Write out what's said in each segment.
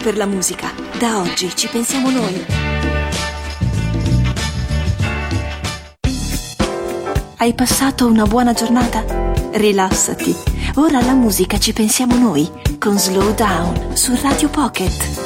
per la musica. Da oggi ci pensiamo noi. Hai passato una buona giornata? Rilassati. Ora alla musica ci pensiamo noi con Slow Down su Radio Pocket.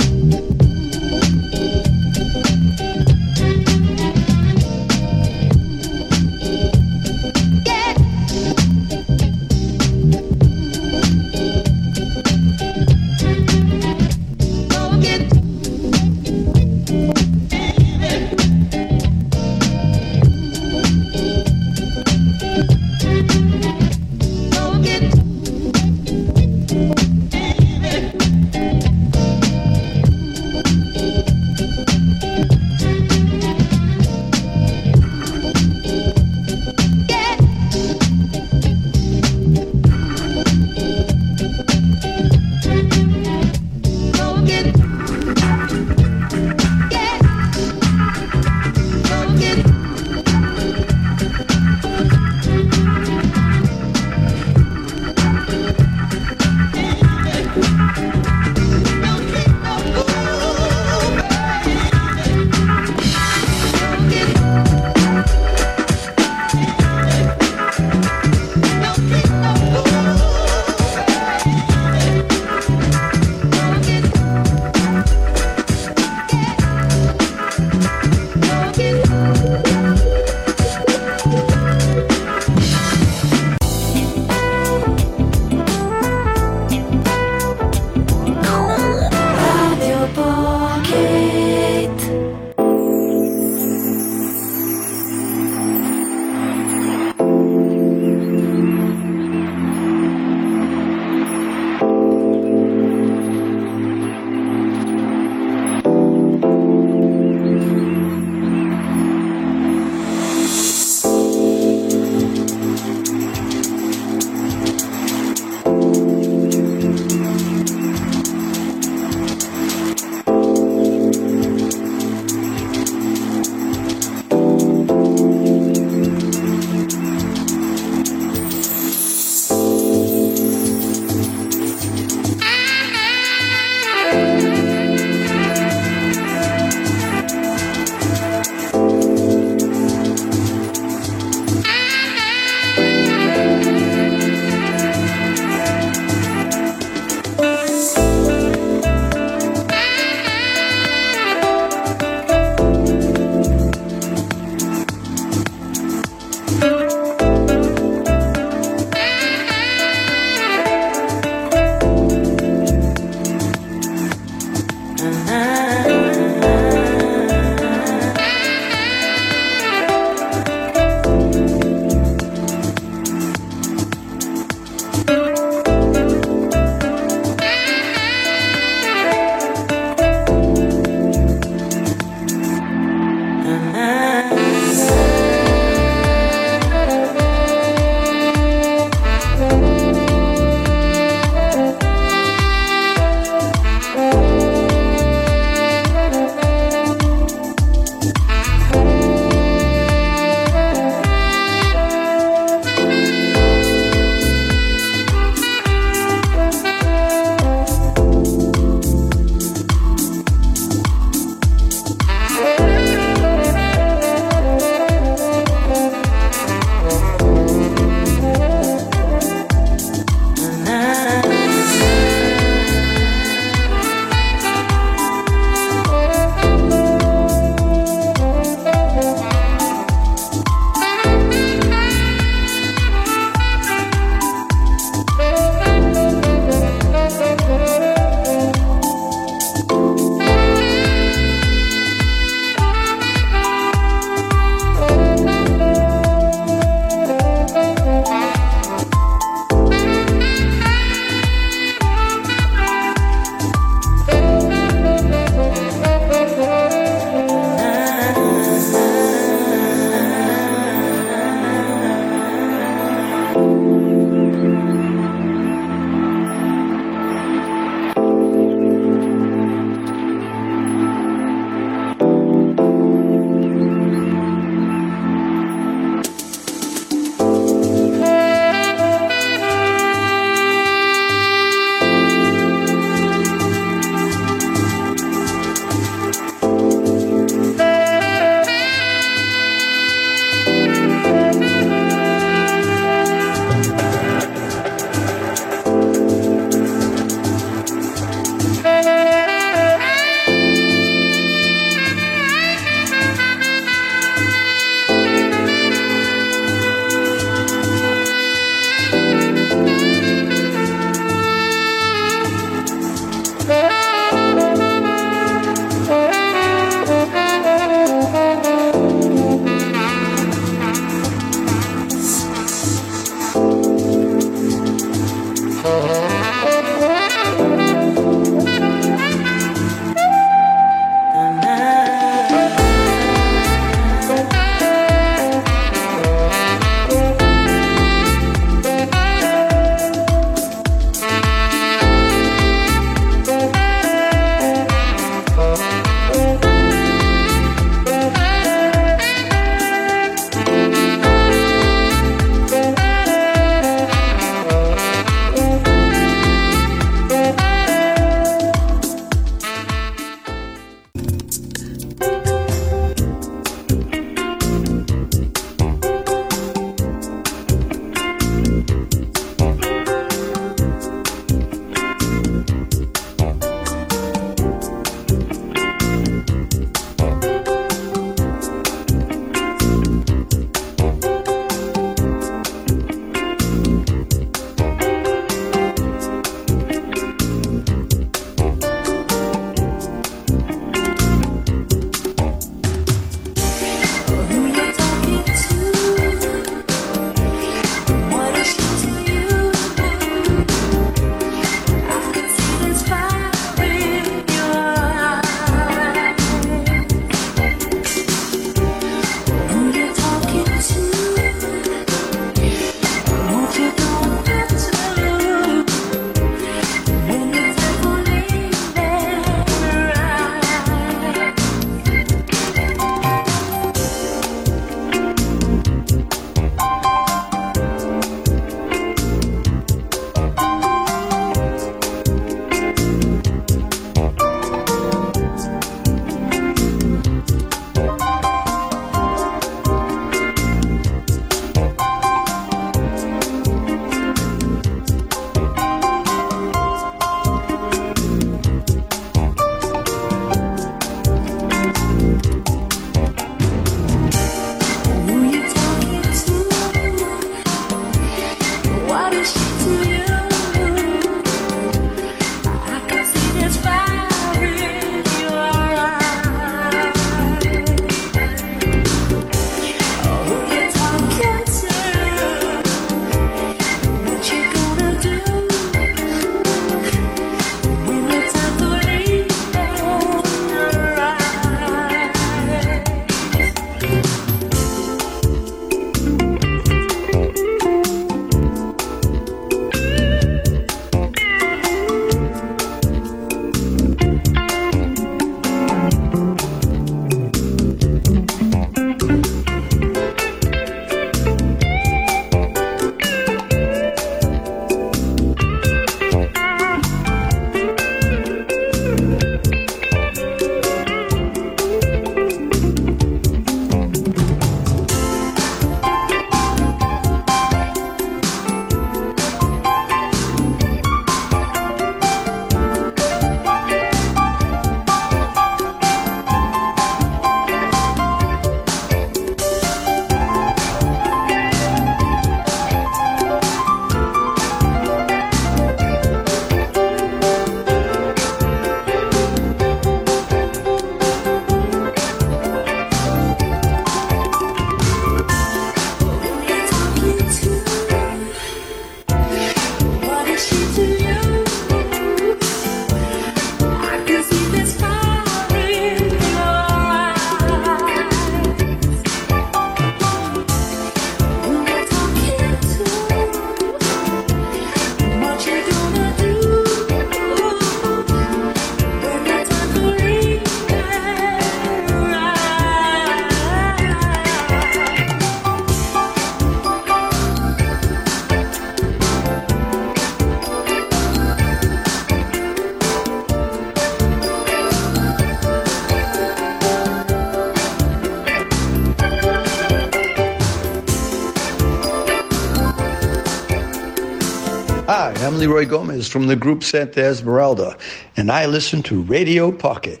I'm Leroy Gomez from the group Santa Esmeralda, and I listen to Radio Pocket.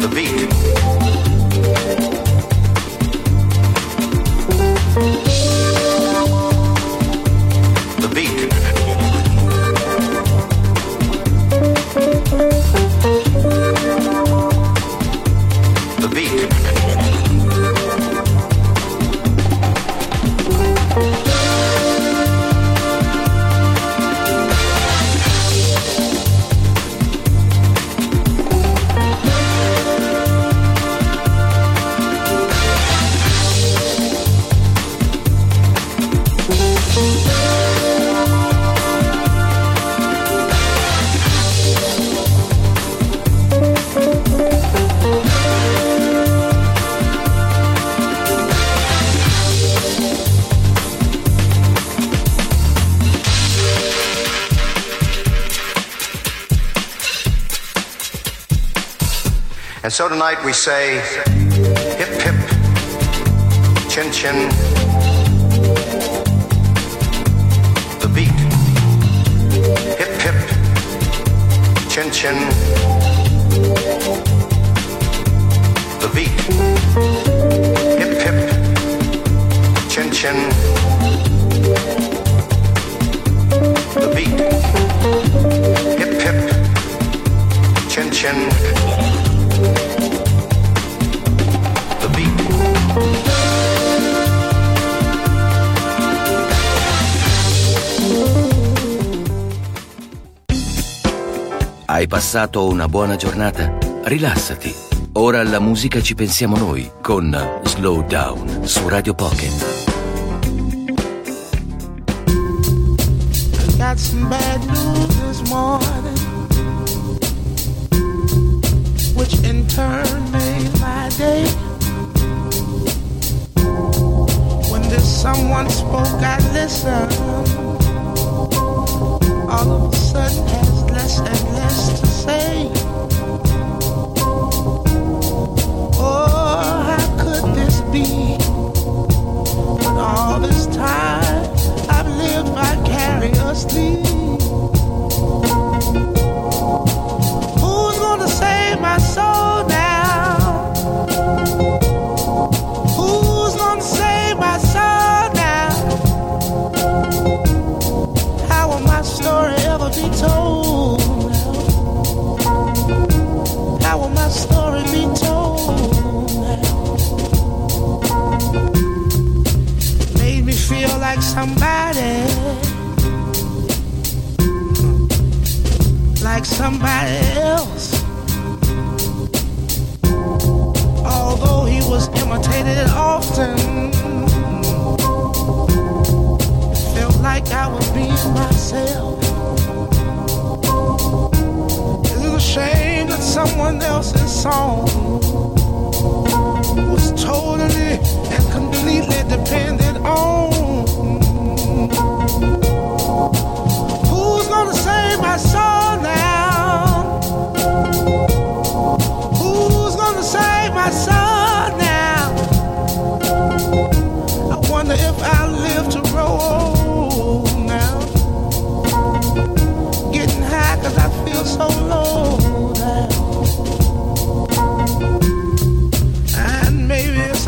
the beat. And so tonight we say hip hip, chin chin, the beat. Hip hip, chin chin, the beat. Hip hip, chin chin, the beat. Hip hip, chin chin. Hai passato una buona giornata? Rilassati. Ora alla musica ci pensiamo noi con Slow Down su Radio Pocket.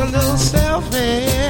A little selfish.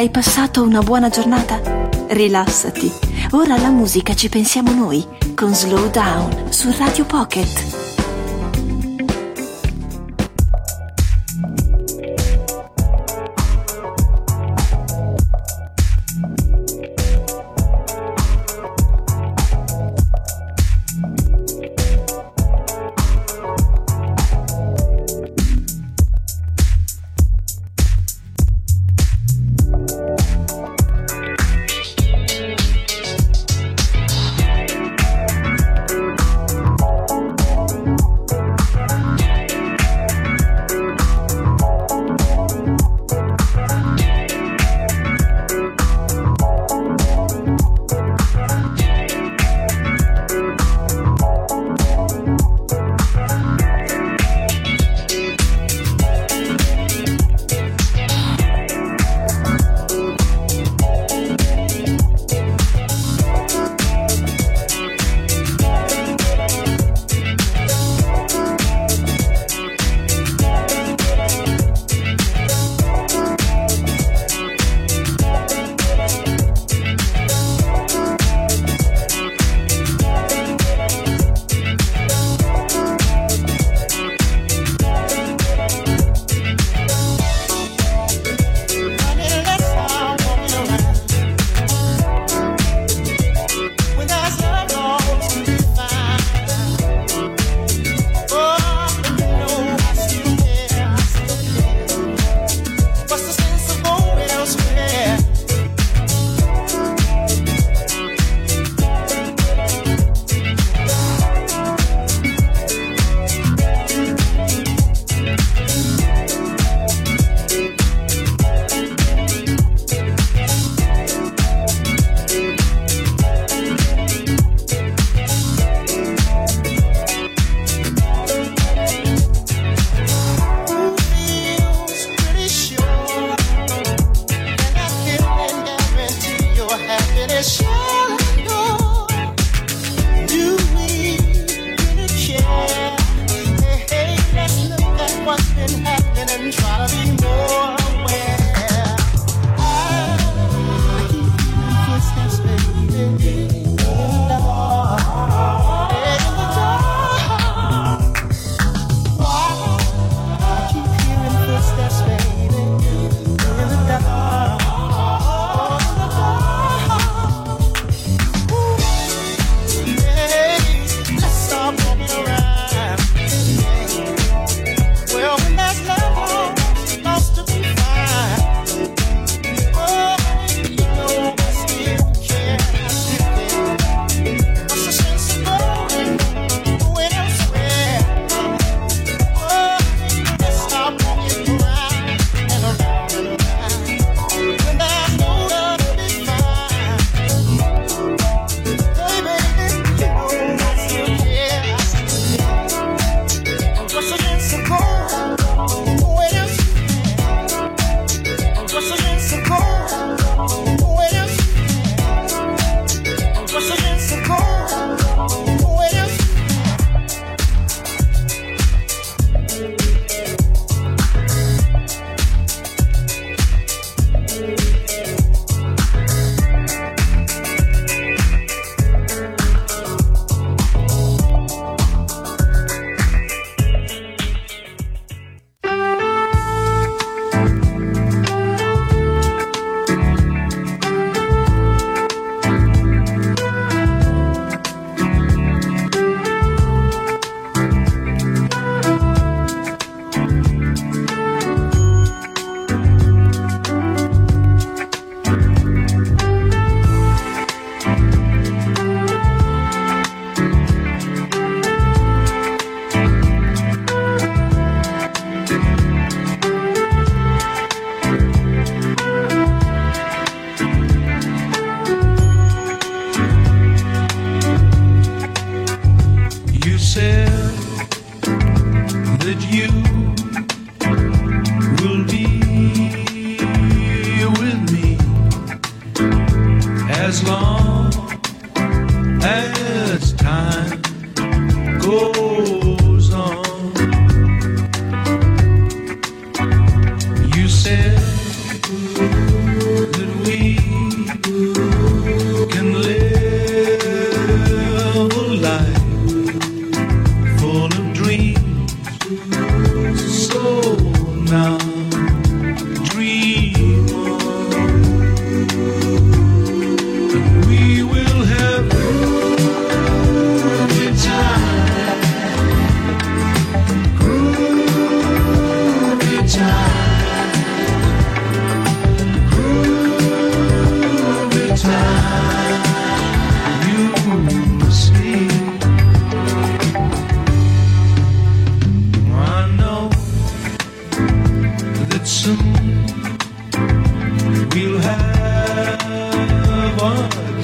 Hai passato una buona giornata? Rilassati. Ora alla musica ci pensiamo noi con Slow Down su Radio Pocket.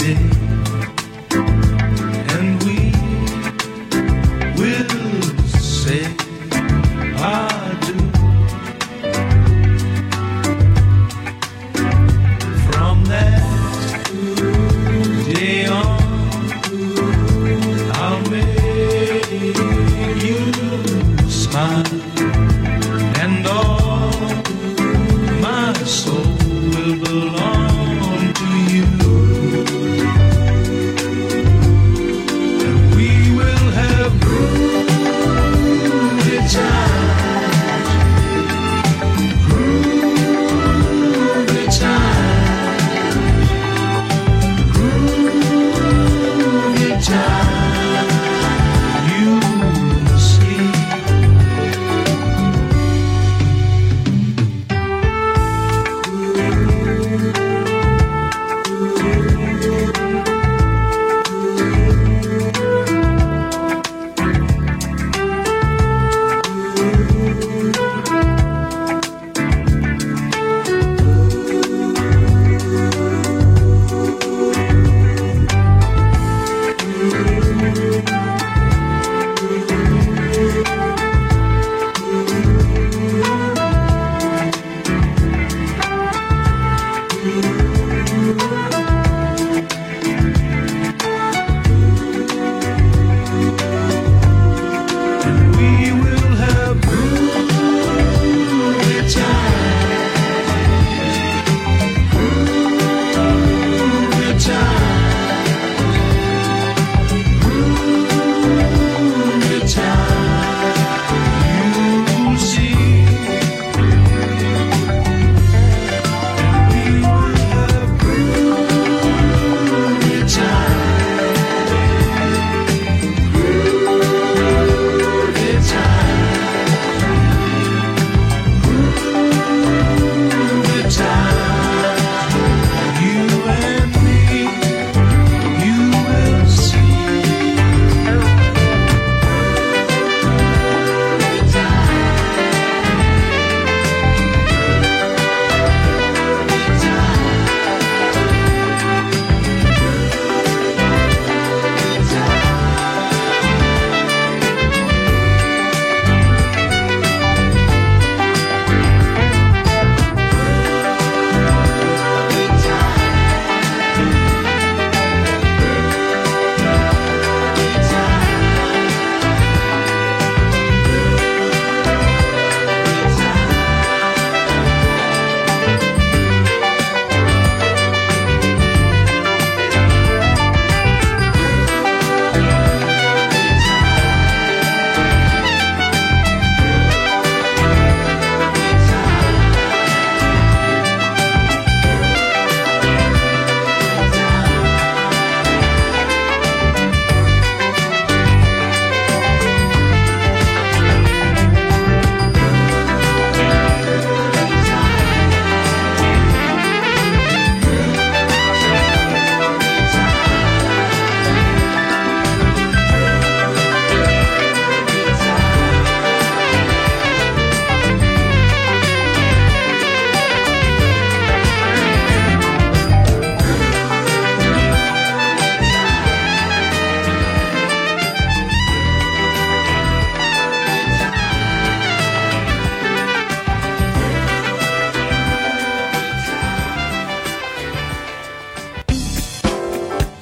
didn't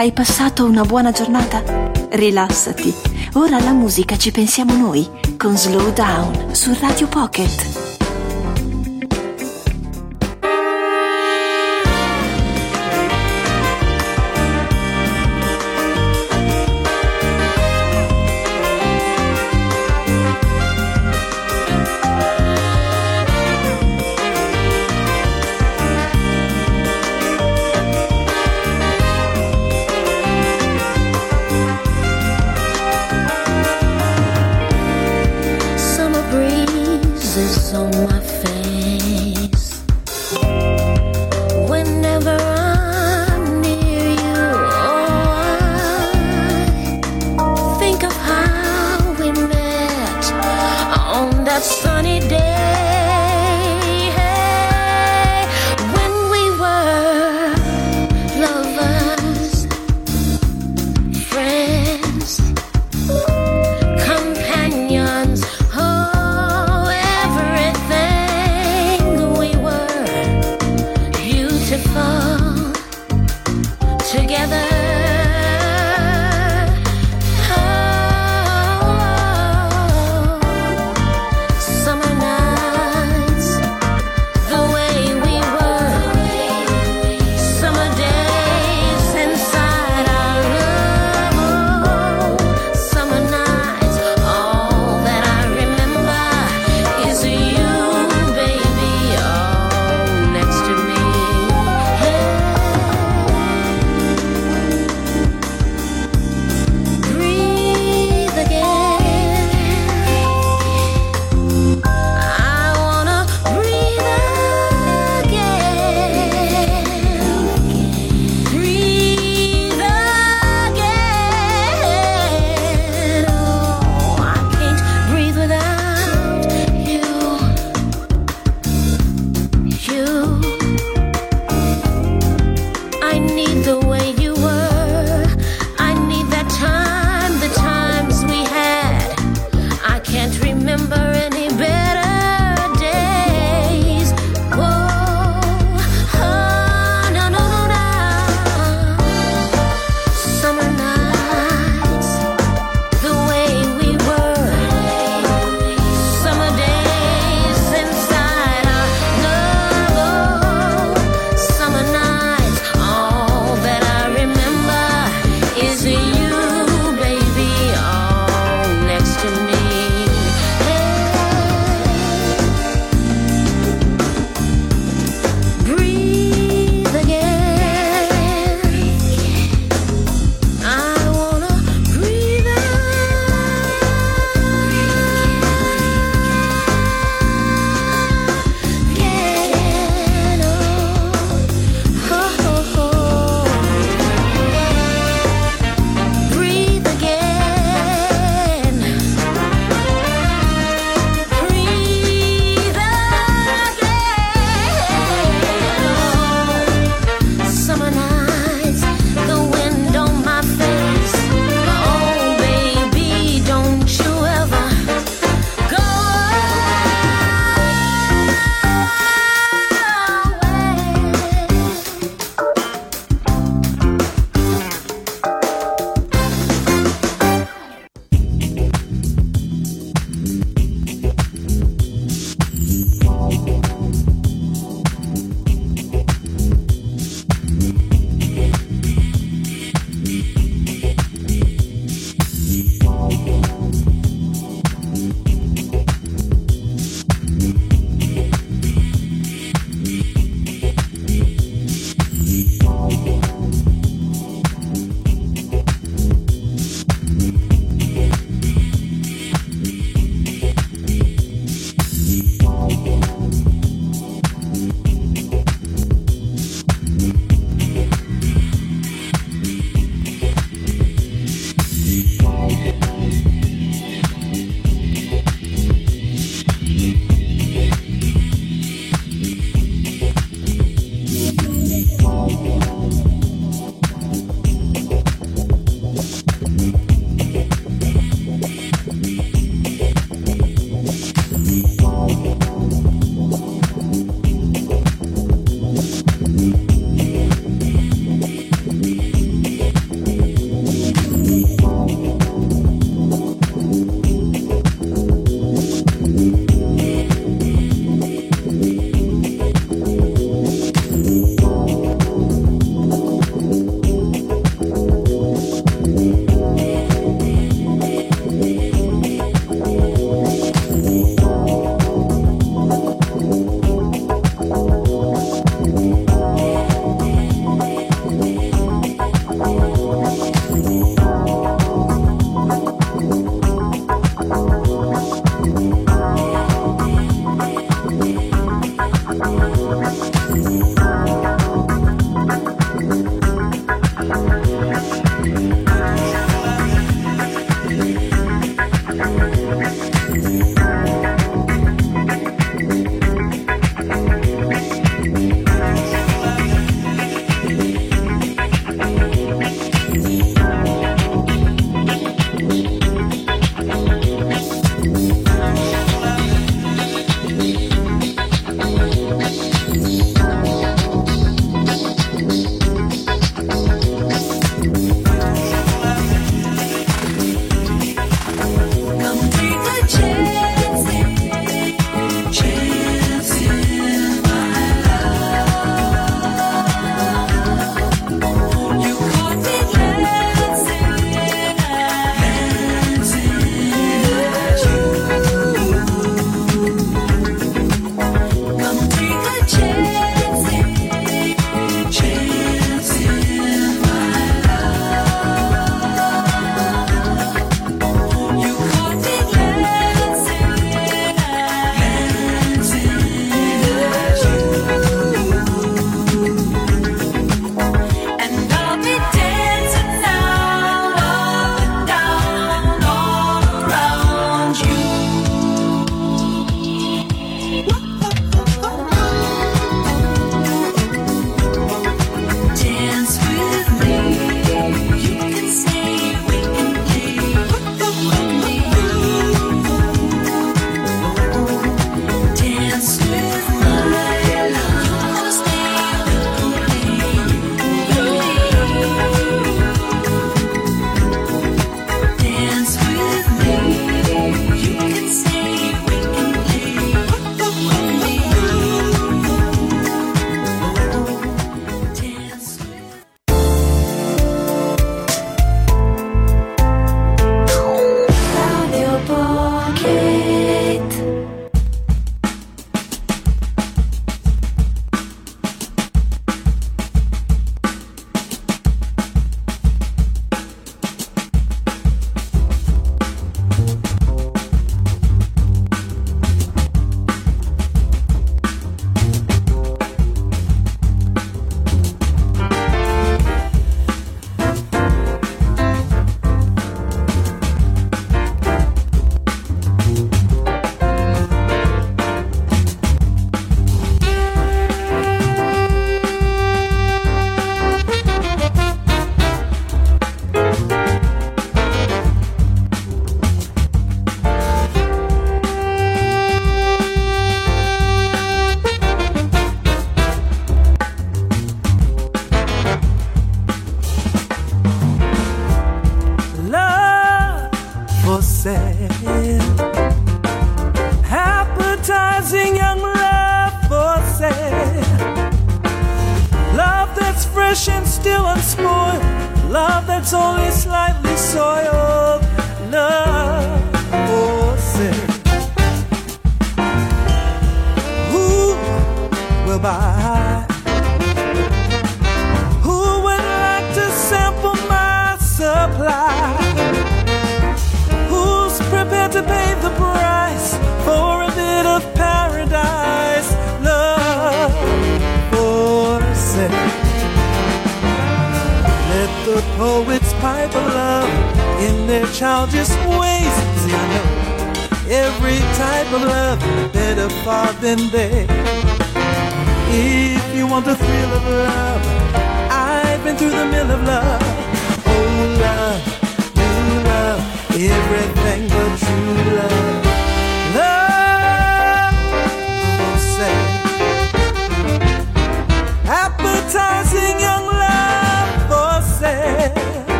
Hai passato una buona giornata? Rilassati. Ora alla musica ci pensiamo noi con Slow Down su Radio Pocket.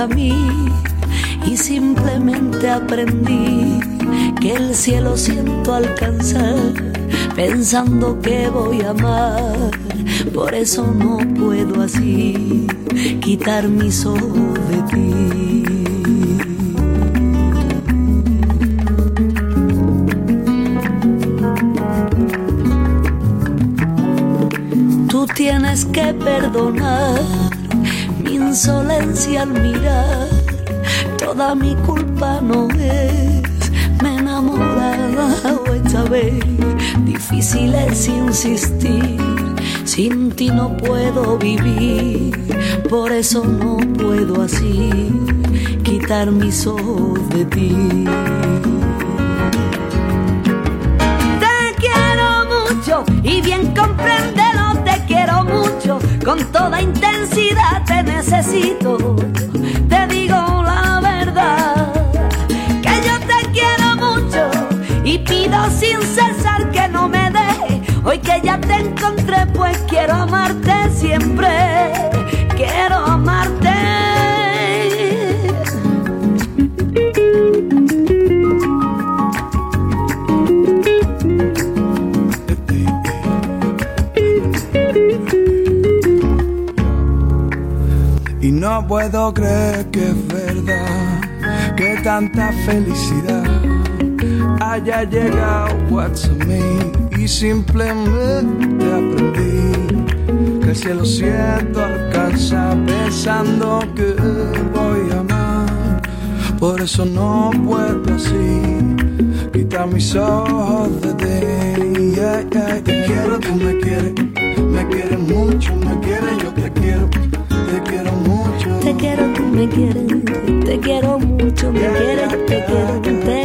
Mí y simplemente aprendí que el cielo siento alcanzar pensando que voy a amar. Por eso no puedo así quitar mis ojos de ti. Tú tienes que perdonar insolencia al mirar. Toda mi culpa no es. Me he enamorado esta vez. Difícil es insistir. Sin ti no puedo vivir. Por eso no puedo así quitar mis ojos de ti. Te quiero mucho y bien con toda intensidad te necesito. Te digo la verdad, que yo te quiero mucho y pido sin cesar que no me dejes. Hoy que ya te encontré, pues quiero amarte siempre, quiero puedo creer que es verdad que tanta felicidad haya llegado a mí y simplemente aprendí que el cielo siento alcanza pensando que voy a amar. Por eso no puedo así quitar mis ojos de ti. Yeah, yeah, Te quiero, tú me quieres, me quieres mucho, me quieres, yo te quiero, te quiero mucho. Te quiero, tú me quieres, te quiero mucho, me quieres, te quiero, te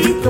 Cristo.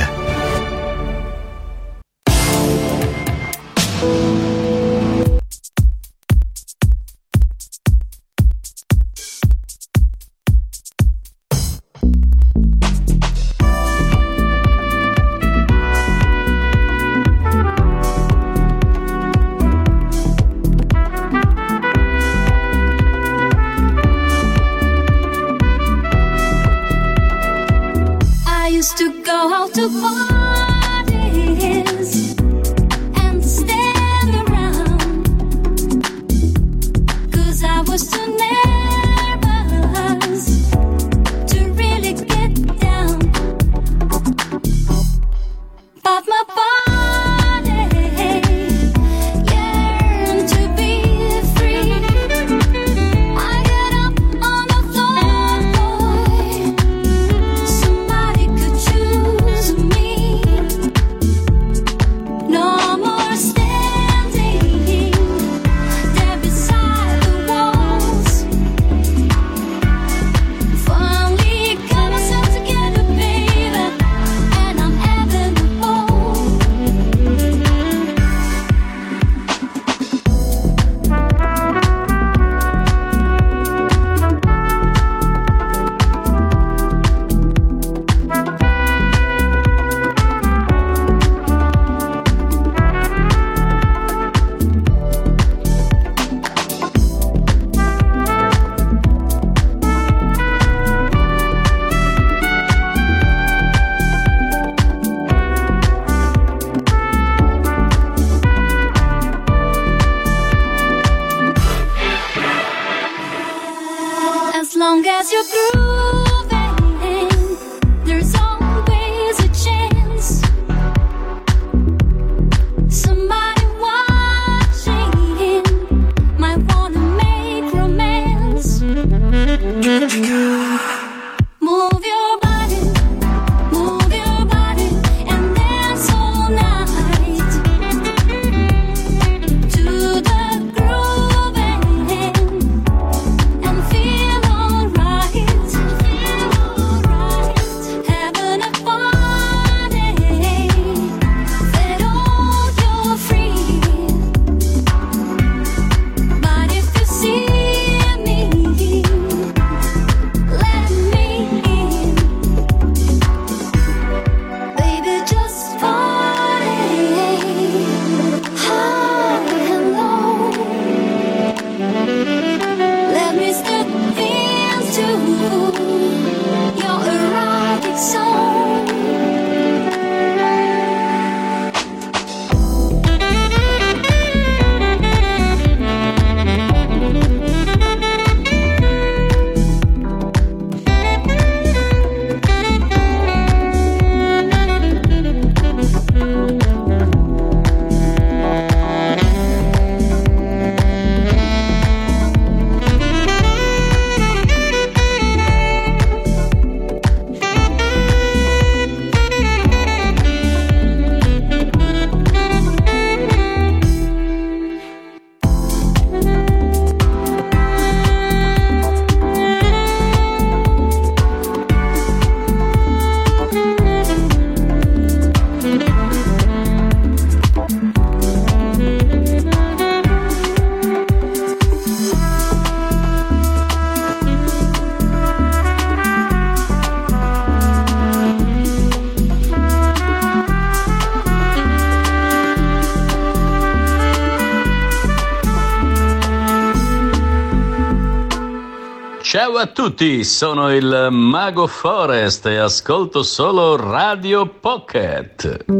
tutti, sono il Mago Forest e ascolto solo Radio Pocket.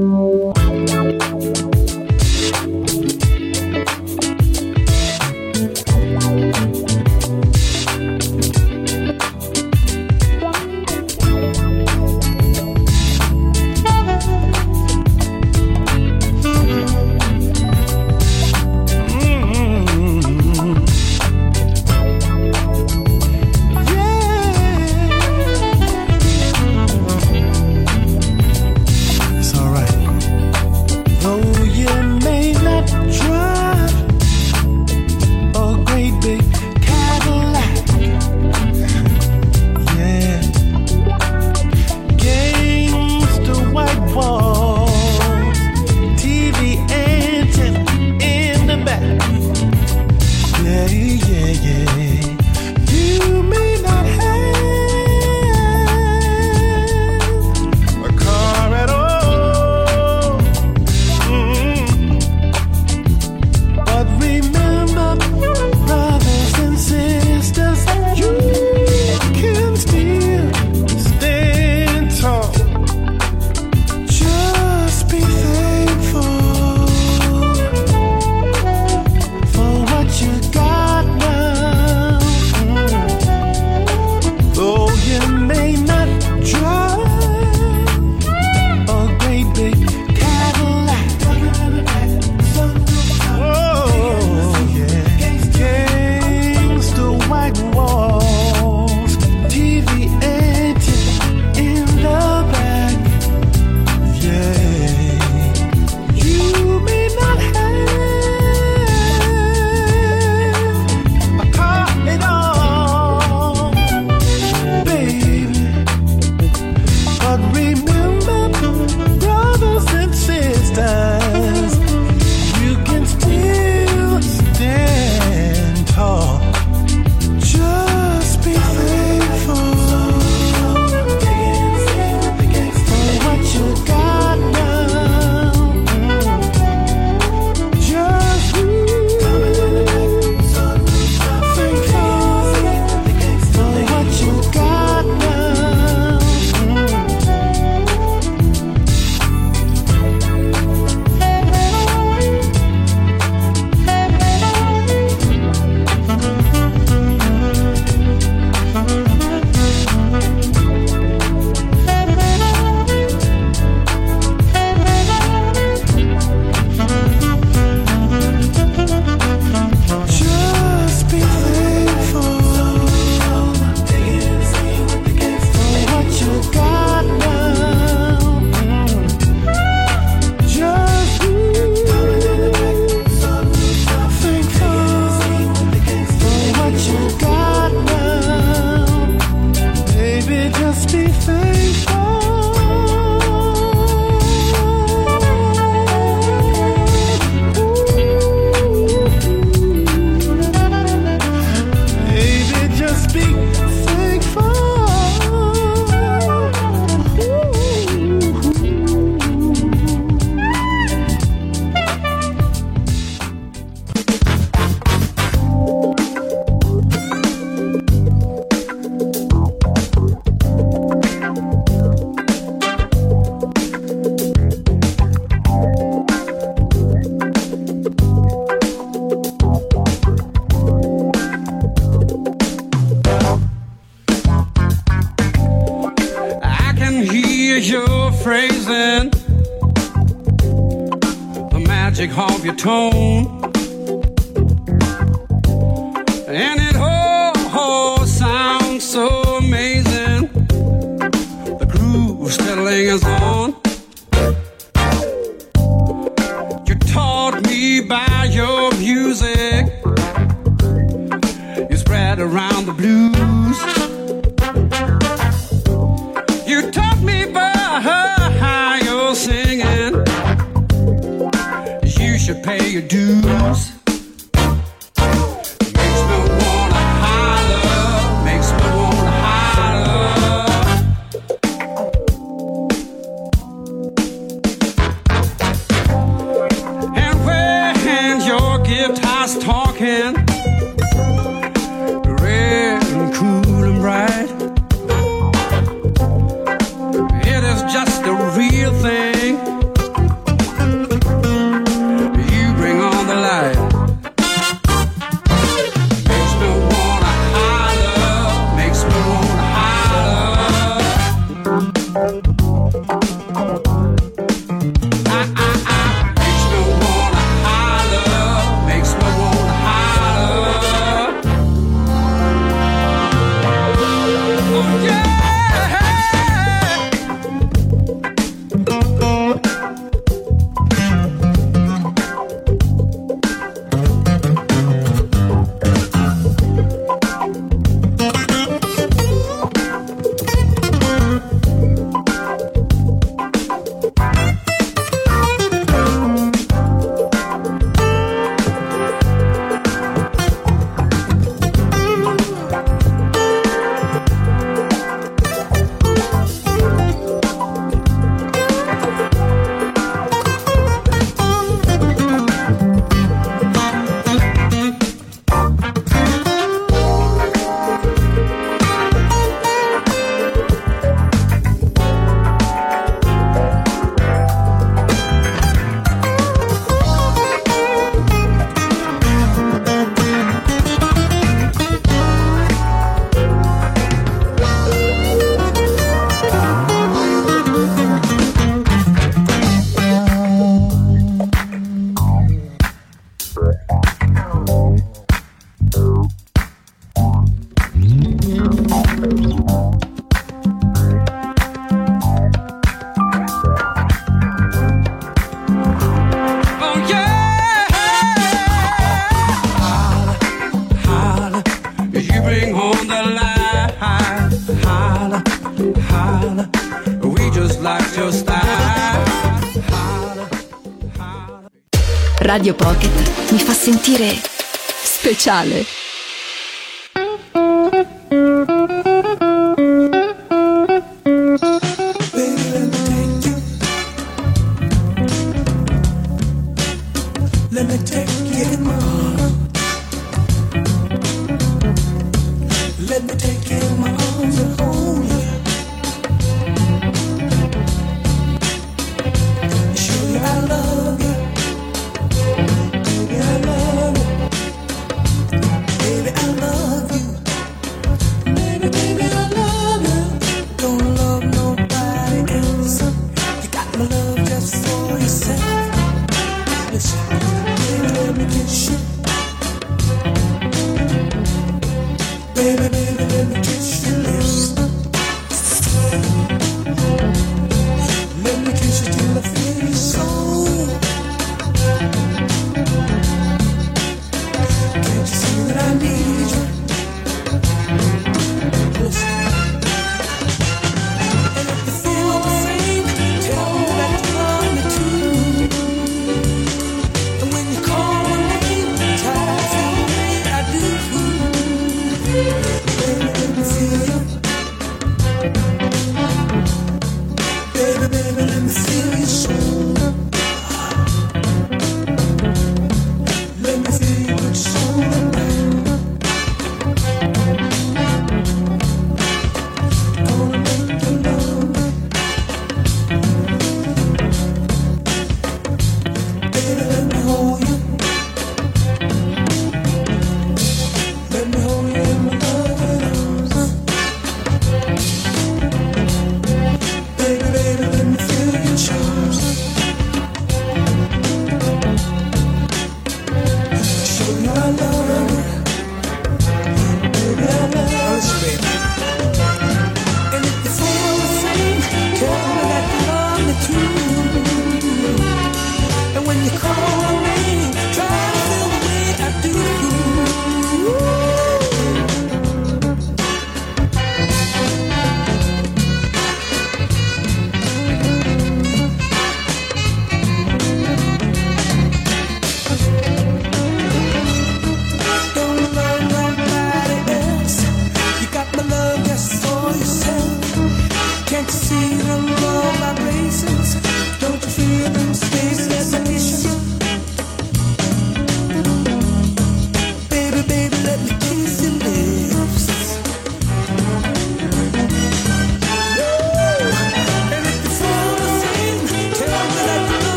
Speciale.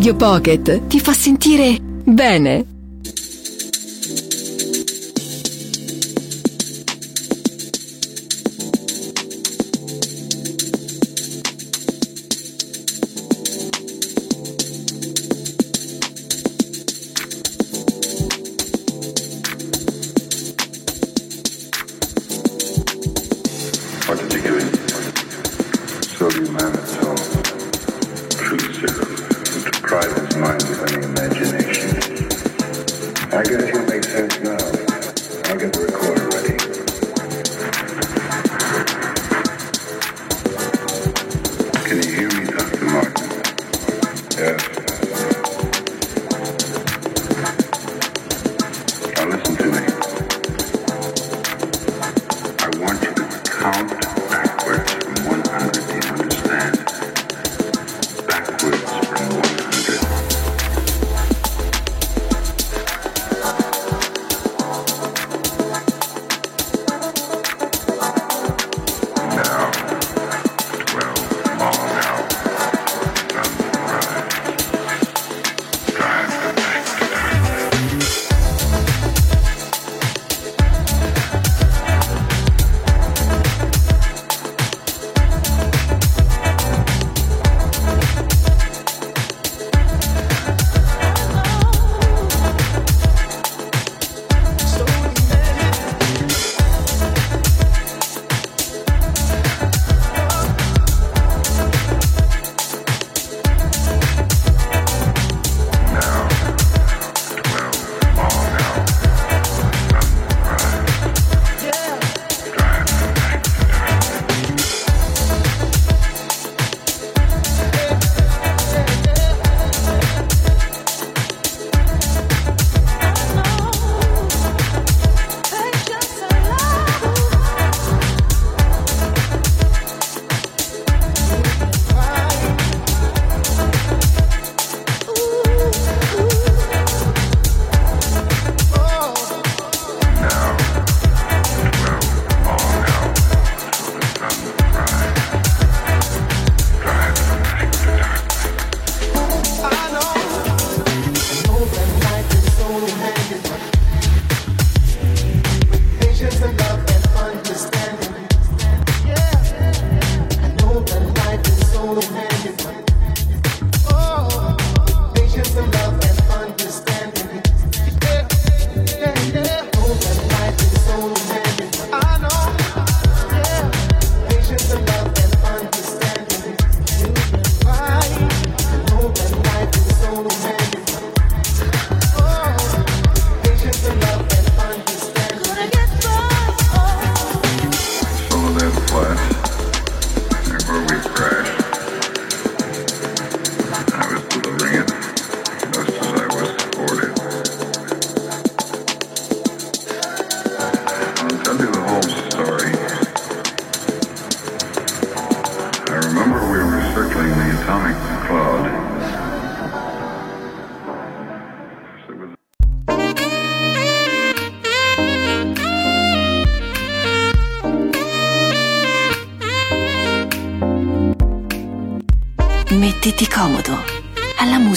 Radio Pocket ti fa sentire bene.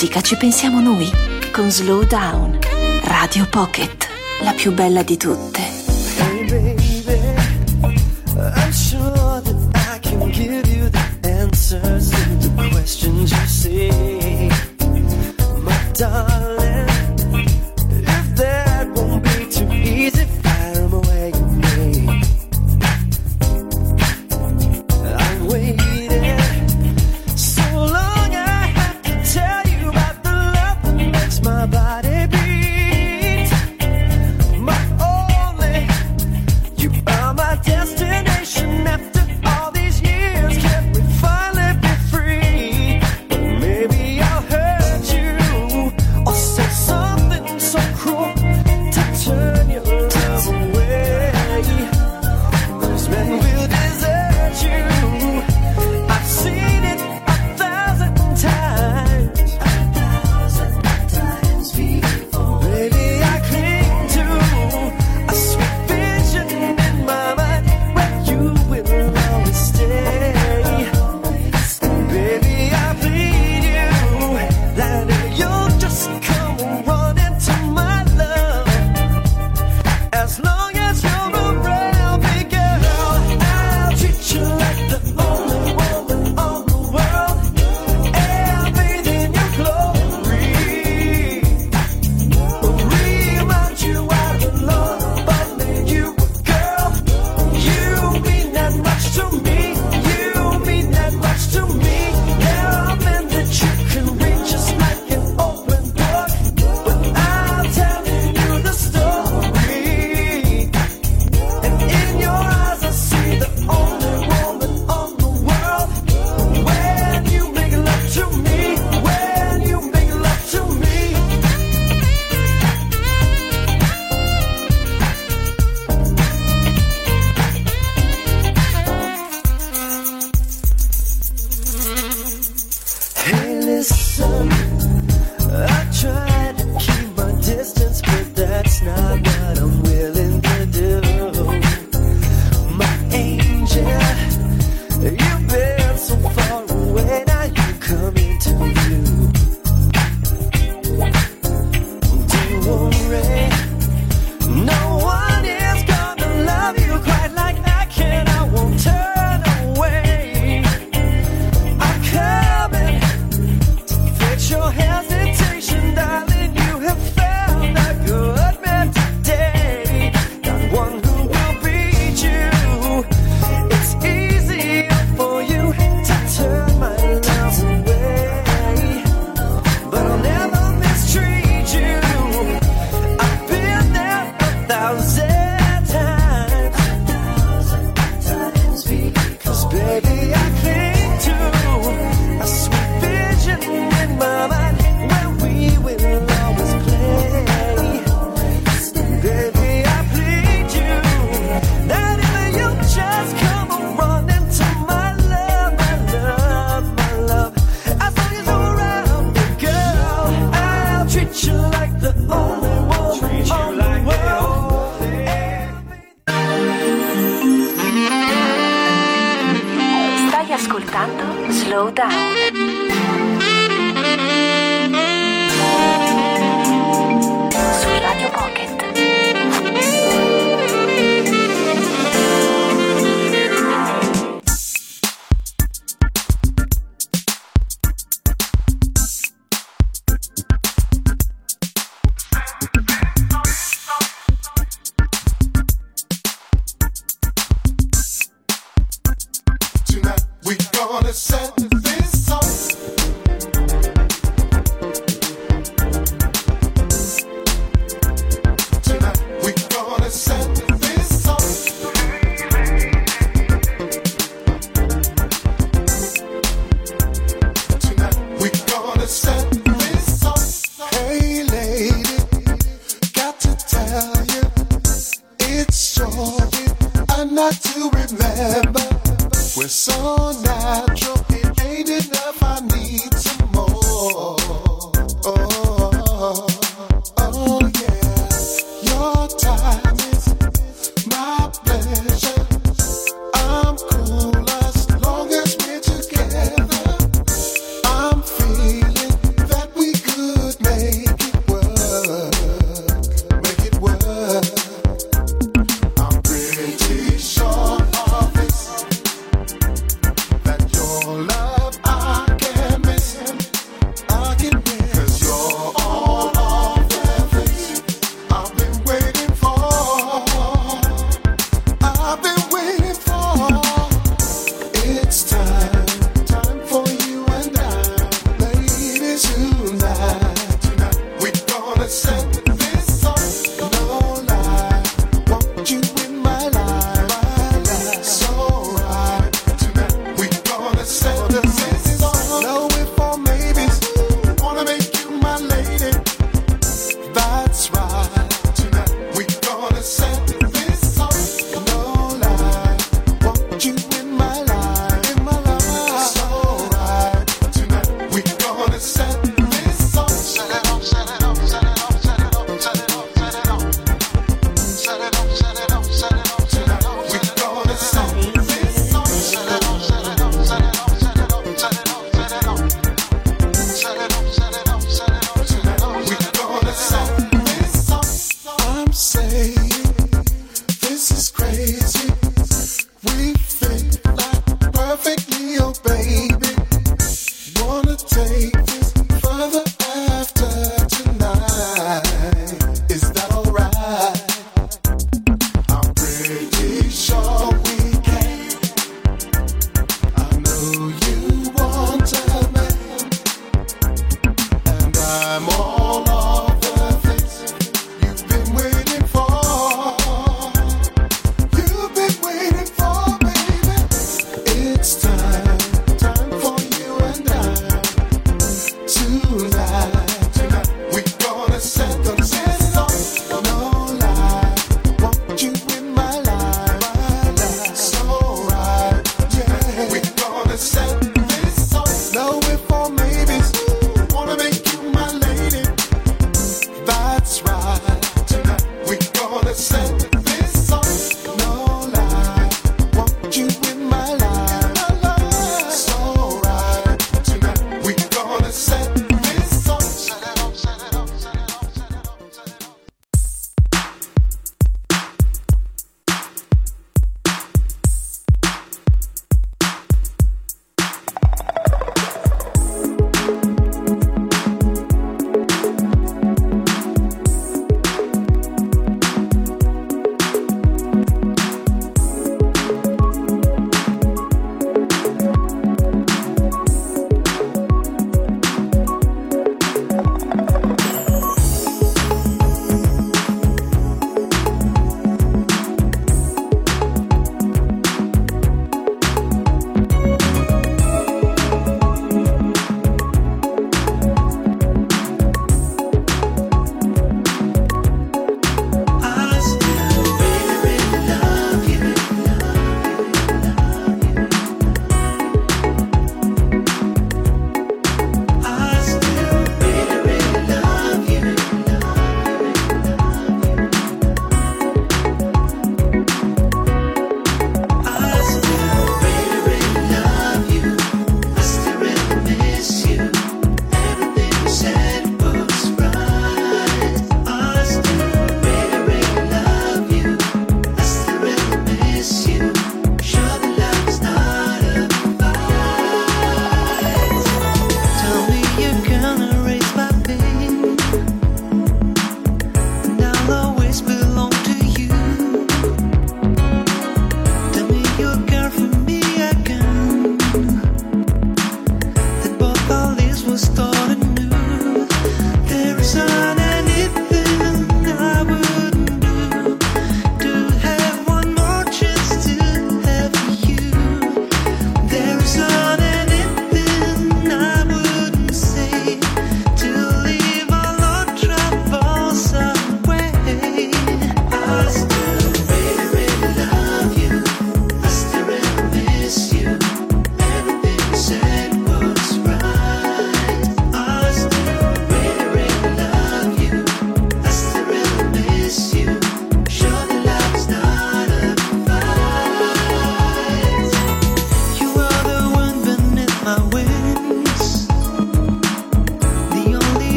musica ci pensiamo noi con Slow Down, Radio Pocket, la più bella di tutte.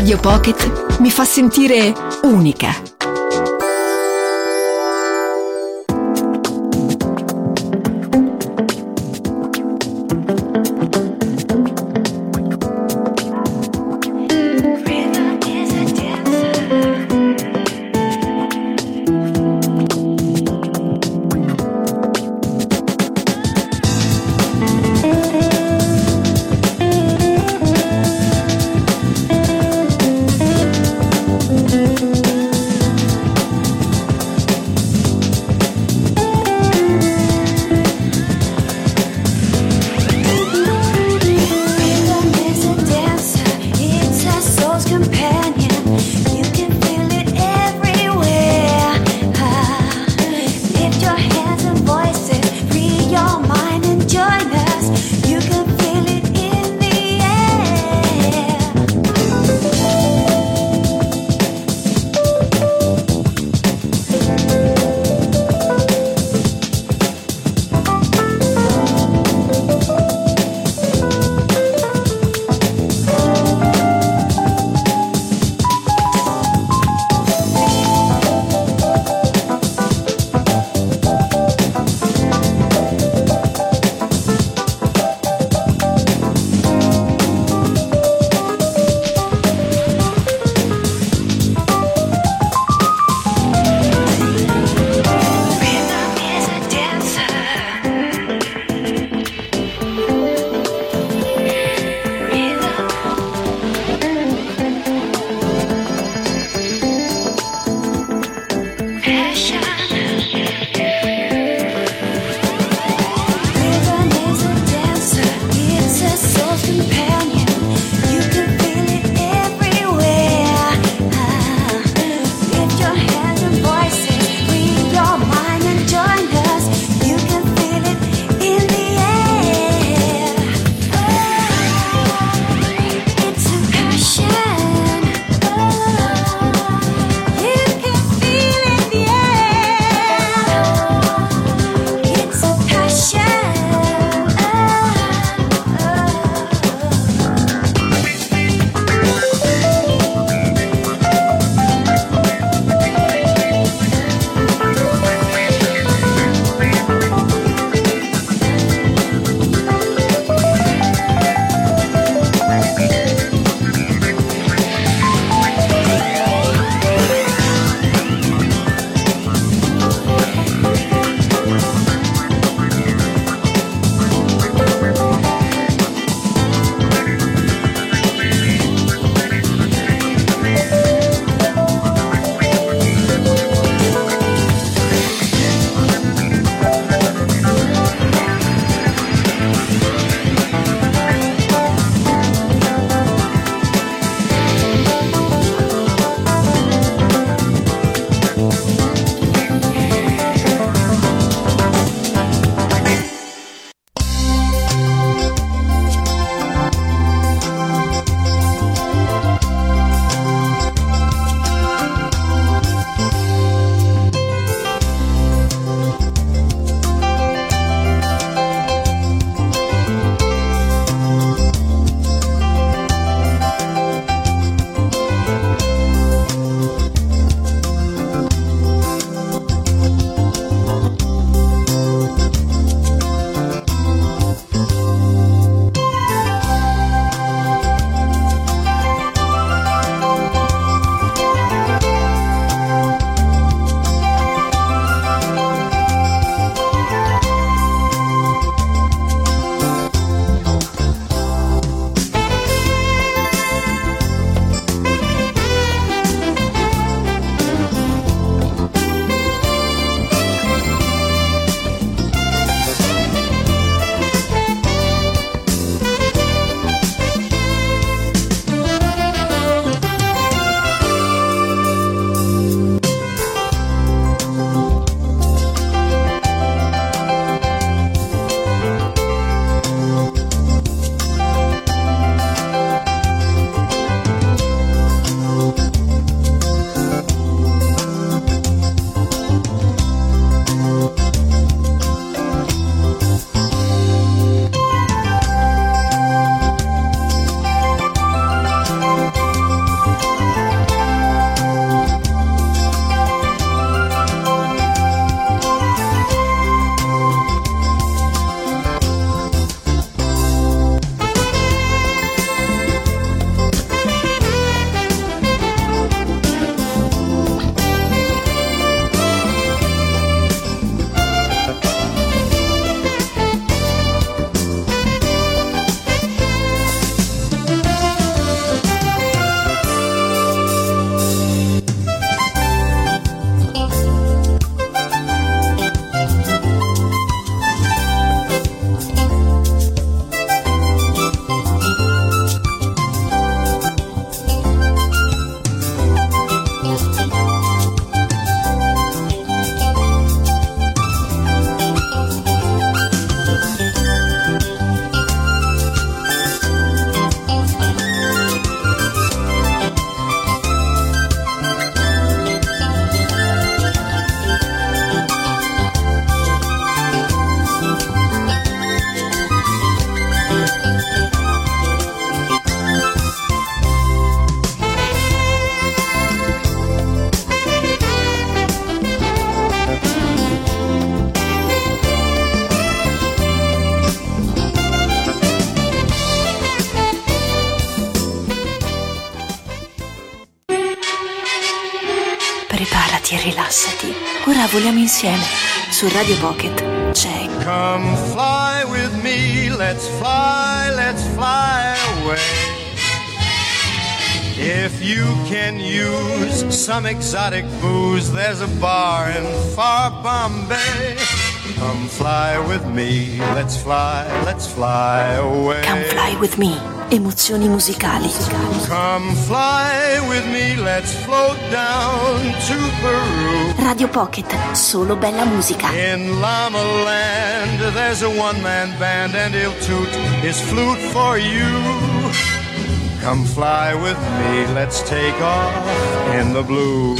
Radio Pocket mi fa sentire unica. Ora voliamo insieme. Su Radio Pocket c'è Come fly with me, let's fly, let's fly away. If you can use some exotic booze, there's a bar in far Bombay. Come fly with me, let's fly, let's fly away. Come Fly With Me. Emozioni musicali. Come fly with me, let's float down to Peru. Radio Pocket, solo bella musica. In Llama Land, there's a one man band, and he'll toot his flute for you. Come fly with me, let's take off in the blue.